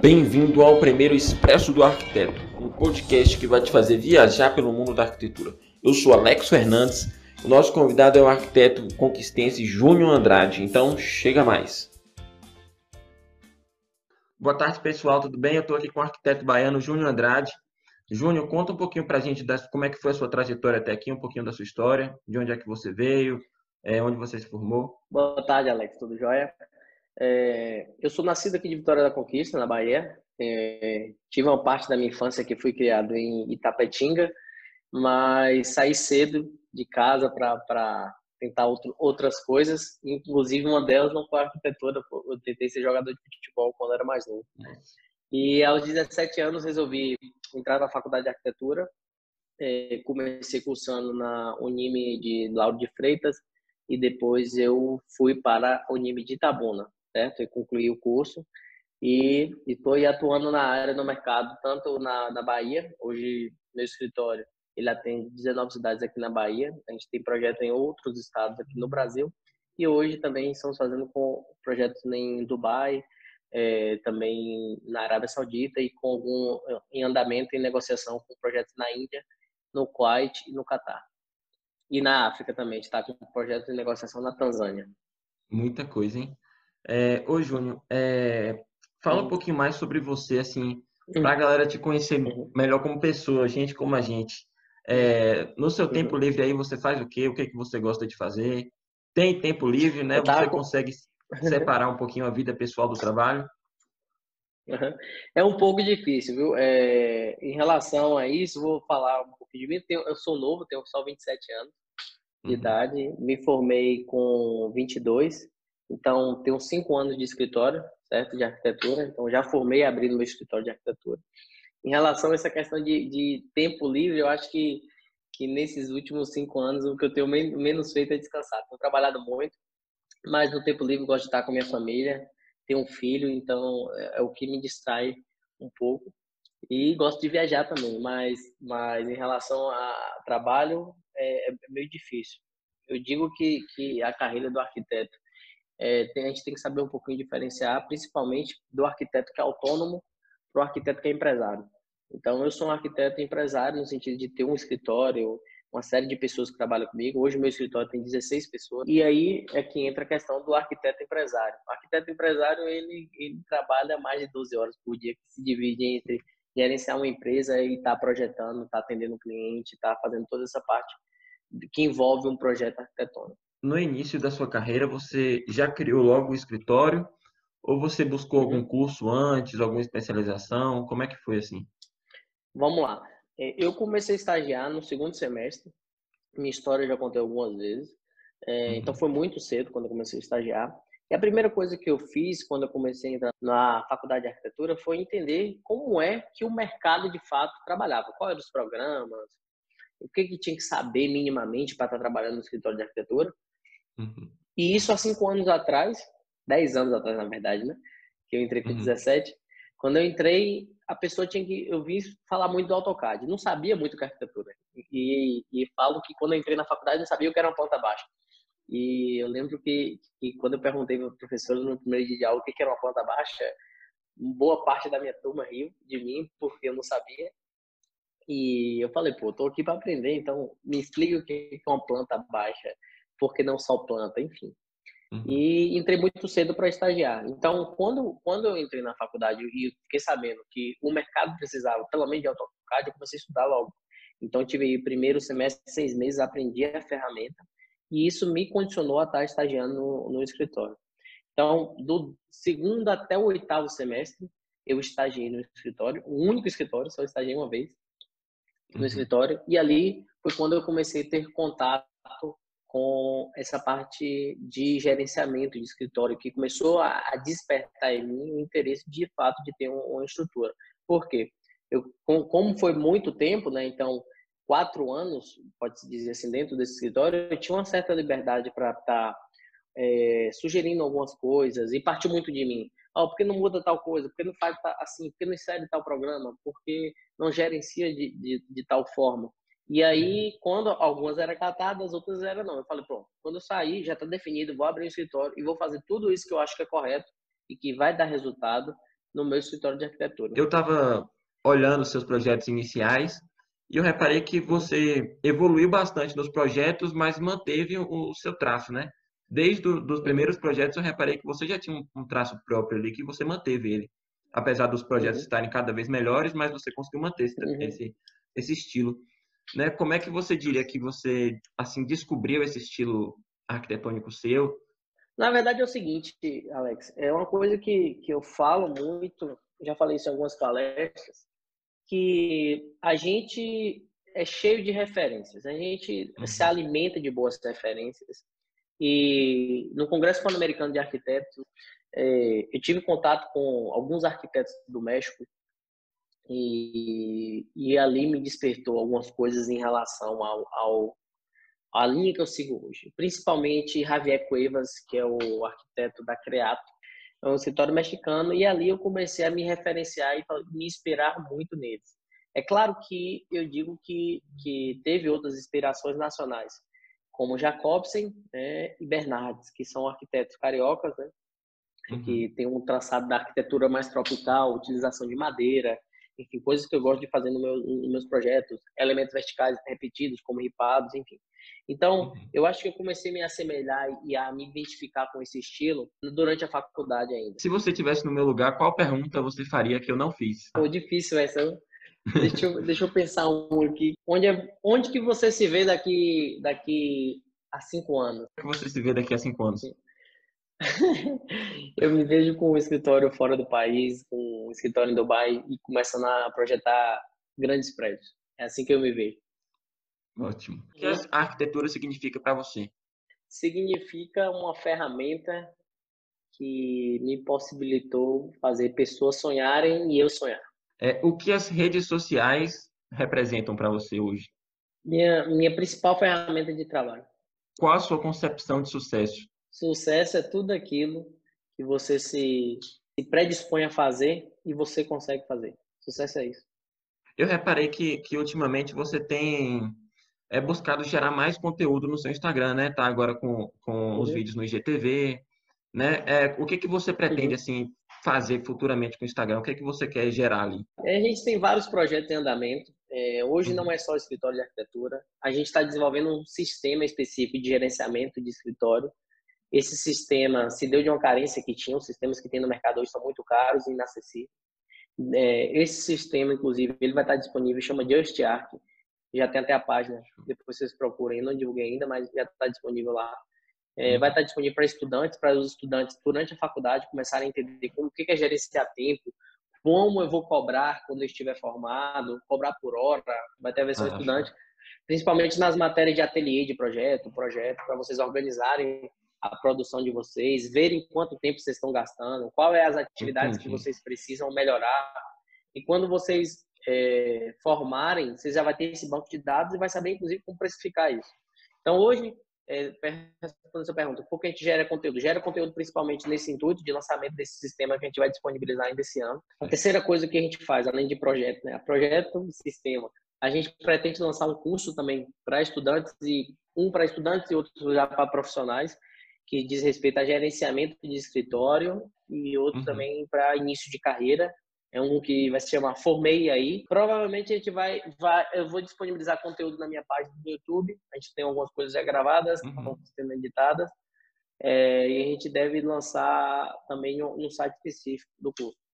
Bem-vindo ao primeiro Expresso do Arquiteto, um podcast que vai te fazer viajar pelo mundo da arquitetura. Eu sou Alex Fernandes, o nosso convidado é o arquiteto conquistense Júnior Andrade, então chega mais. Boa tarde, pessoal, tudo bem? Eu estou aqui com o arquiteto baiano Júnior Andrade. Júnior, conta um pouquinho para a gente das, como é que foi a sua trajetória até aqui, um pouquinho da sua história, de onde é que você veio, é, onde você se formou. Boa tarde, Alex, tudo jóia? É, eu sou nascido aqui de Vitória da Conquista, na Bahia. É, tive uma parte da minha infância que fui criado em Itapetinga, mas saí cedo de casa para tentar outro, outras coisas. Inclusive, uma delas não foi arquitetura. Eu tentei ser jogador de futebol quando era mais novo. E aos 17 anos resolvi entrar na faculdade de arquitetura. É, comecei cursando na Unime de Lauro de Freitas e depois eu fui para a Unime de Itabuna certo? Eu concluí o curso e estou atuando na área no mercado, tanto na, na Bahia, hoje meu escritório ele atende 19 cidades aqui na Bahia, a gente tem projeto em outros estados aqui no Brasil e hoje também estamos fazendo com projetos em Dubai, é, também na Arábia Saudita e com algum em andamento em negociação com projetos na Índia, no Kuwait e no Catar. E na África também, está com projetos de negociação na Tanzânia. Muita coisa, hein? É, ô, Júnior, é, fala um pouquinho mais sobre você, assim, para a galera te conhecer melhor como pessoa, gente como a gente. É, no seu tempo uhum. livre aí, você faz o quê? O que, é que você gosta de fazer? Tem tempo livre, né? Você consegue separar um pouquinho a vida pessoal do trabalho? É um pouco difícil, viu? É, em relação a isso, vou falar um pouquinho de mim. Eu sou novo, tenho só 27 anos de uhum. idade. Me formei com 22 então, tenho cinco anos de escritório, certo? De arquitetura. Então, já formei abrindo meu escritório de arquitetura. Em relação a essa questão de, de tempo livre, eu acho que, que nesses últimos cinco anos, o que eu tenho menos feito é descansar. Tenho trabalhado muito, mas no tempo livre gosto de estar com a minha família. Tenho um filho, então é, é o que me distrai um pouco. E gosto de viajar também, mas, mas em relação a trabalho, é, é meio difícil. Eu digo que, que a carreira do arquiteto é, tem, a gente tem que saber um pouquinho diferenciar, principalmente do arquiteto que é autônomo para o arquiteto que é empresário. Então, eu sou um arquiteto empresário no sentido de ter um escritório, uma série de pessoas que trabalham comigo. Hoje, meu escritório tem 16 pessoas. E aí é que entra a questão do arquiteto empresário. O arquiteto empresário, ele, ele trabalha mais de 12 horas por dia, que se divide entre gerenciar uma empresa e estar tá projetando, estar tá atendendo o cliente, estar tá fazendo toda essa parte que envolve um projeto arquitetônico no início da sua carreira, você já criou logo o escritório? Ou você buscou algum curso antes, alguma especialização? Como é que foi assim? Vamos lá. É, eu comecei a estagiar no segundo semestre. Minha história eu já contei algumas vezes. É, uhum. Então foi muito cedo quando eu comecei a estagiar. E a primeira coisa que eu fiz quando eu comecei a entrar na faculdade de arquitetura foi entender como é que o mercado de fato trabalhava, quais eram os programas, o que, que tinha que saber minimamente para estar trabalhando no escritório de arquitetura. Uhum. E isso há cinco anos atrás, dez anos atrás, na verdade, né? Que eu entrei com uhum. 17. Quando eu entrei, a pessoa tinha que. Eu vi falar muito do AutoCAD. Não sabia muito o que é arquitetura. E, e, e falo que quando eu entrei na faculdade, não sabia o que era uma planta baixa. E eu lembro que, que quando eu perguntei para o professor no primeiro dia de aula o que era uma planta baixa, boa parte da minha turma riu de mim, porque eu não sabia. E eu falei, pô, tô aqui para aprender, então me explica o que é uma planta baixa porque não só planta, enfim. Uhum. E entrei muito cedo para estagiar. Então, quando, quando eu entrei na faculdade e fiquei sabendo que o mercado precisava, pelo menos de AutoCAD, eu comecei a estudar logo. Então, tive primeiro semestre, seis meses, aprendi a ferramenta e isso me condicionou a estar estagiando no, no escritório. Então, do segundo até o oitavo semestre, eu estagiei no escritório, o único escritório, só estagiei uma vez no uhum. escritório, e ali foi quando eu comecei a ter contato com essa parte de gerenciamento de escritório que começou a, despertar em mim o interesse de fato de ter uma estrutura. Por quê? Eu, como foi muito tempo, né? Então, quatro anos, pode-se dizer assim, dentro desse escritório, eu tinha uma certa liberdade para estar tá, é, sugerindo algumas coisas e partiu muito de mim. Oh, por que não muda tal coisa? Por que não faz assim? Por que não insere tal programa? Por que não gerencia de, de, de tal forma? E aí, quando algumas eram catadas, outras eram não. Eu falei, pronto, quando eu sair, já está definido, vou abrir um escritório e vou fazer tudo isso que eu acho que é correto e que vai dar resultado no meu escritório de arquitetura. Eu estava olhando seus projetos iniciais e eu reparei que você evoluiu bastante nos projetos, mas manteve o, seu traço, né? Desde os primeiros projetos eu reparei que você já tinha um, traço próprio ali, que você manteve ele. Apesar dos projetos uhum. estarem cada vez melhores, mas você conseguiu manter esse, uhum. esse, esse estilo. Né? Como é que você diria que você assim descobriu esse estilo arquitetônico seu? Na verdade é o seguinte, Alex, é uma coisa que, que eu falo muito, já falei isso em algumas palestras, que a gente é cheio de referências, a gente uhum. se alimenta de boas referências. E no Congresso Pan-Americano de Arquitetos, é, eu tive contato com alguns arquitetos do México e, e ali me despertou algumas coisas em relação ao, ao a linha que eu sigo hoje, principalmente Javier Cuevas, que é o arquiteto da Creato, é um escritório mexicano, e ali eu comecei a me referenciar e me inspirar muito neles. É claro que eu digo que, que teve outras inspirações nacionais, como Jacobsen né, e Bernardes, que são arquitetos cariocas, né, uhum. que tem um traçado da arquitetura mais tropical, utilização de madeira, enfim, coisas que eu gosto de fazer no meu, nos meus projetos, elementos verticais repetidos, como ripados, enfim. Então, uhum. eu acho que eu comecei a me assemelhar e a me identificar com esse estilo durante a faculdade ainda. Se você estivesse no meu lugar, qual pergunta você faria que eu não fiz? Foi difícil essa. Deixa eu, deixa eu pensar um aqui. Onde, é, onde que você se vê daqui, daqui a cinco anos? Onde que você se vê daqui a cinco anos? eu me vejo com um escritório fora do país, com um escritório em Dubai e começando a projetar grandes prédios. É assim que eu me vejo. Ótimo. O que a arquitetura significa para você? Significa uma ferramenta que me possibilitou fazer pessoas sonharem e eu sonhar. É, o que as redes sociais representam para você hoje? Minha, minha principal ferramenta de trabalho. Qual a sua concepção de sucesso? Sucesso é tudo aquilo que você se, se predispõe a fazer e você consegue fazer. Sucesso é isso. Eu reparei que, que ultimamente você tem é, buscado gerar mais conteúdo no seu Instagram, né? Tá agora com, com uhum. os vídeos no IGTV, né? É, o que, que você pretende, uhum. assim, fazer futuramente com o Instagram? O que, que você quer gerar ali? É, a gente tem vários projetos em andamento. É, hoje não uhum. é só escritório de arquitetura. A gente está desenvolvendo um sistema específico de gerenciamento de escritório esse sistema se deu de uma carência que tinha, os sistemas que tem no mercado hoje são muito caros e inacessíveis. É, esse sistema, inclusive, ele vai estar disponível, chama Just Arc, já tem até a página, depois vocês procurem, não divulguei ainda, mas já está disponível lá. É, uhum. vai estar disponível para estudantes, para os estudantes durante a faculdade começarem a entender como o que é gerenciar tempo, como eu vou cobrar quando eu estiver formado, cobrar por hora, vai ter a versão ah, estudante, principalmente nas matérias de ateliê de projeto, projeto, para vocês organizarem a produção de vocês, verem quanto tempo vocês estão gastando, qual é as atividades Entendi. que vocês precisam melhorar. E quando vocês é, formarem, vocês já vai ter esse banco de dados e vai saber, inclusive, como precificar isso. Então, hoje, é, respondendo a sua pergunta, por que a gente gera conteúdo? Gera conteúdo principalmente nesse intuito de lançamento desse sistema que a gente vai disponibilizar ainda esse ano. A terceira coisa que a gente faz, além de projeto, né? Projeto, sistema. A gente pretende lançar um curso também para estudantes e um para estudantes e outro já para profissionais que diz respeito a gerenciamento de escritório e outro uhum. também para início de carreira. É um que vai se chamar Formei aí. Provavelmente a gente vai, vai, eu vou disponibilizar conteúdo na minha página do YouTube. A gente tem algumas coisas já gravadas, uhum. estão sendo editadas. É, e a gente deve lançar também no site específico do curso.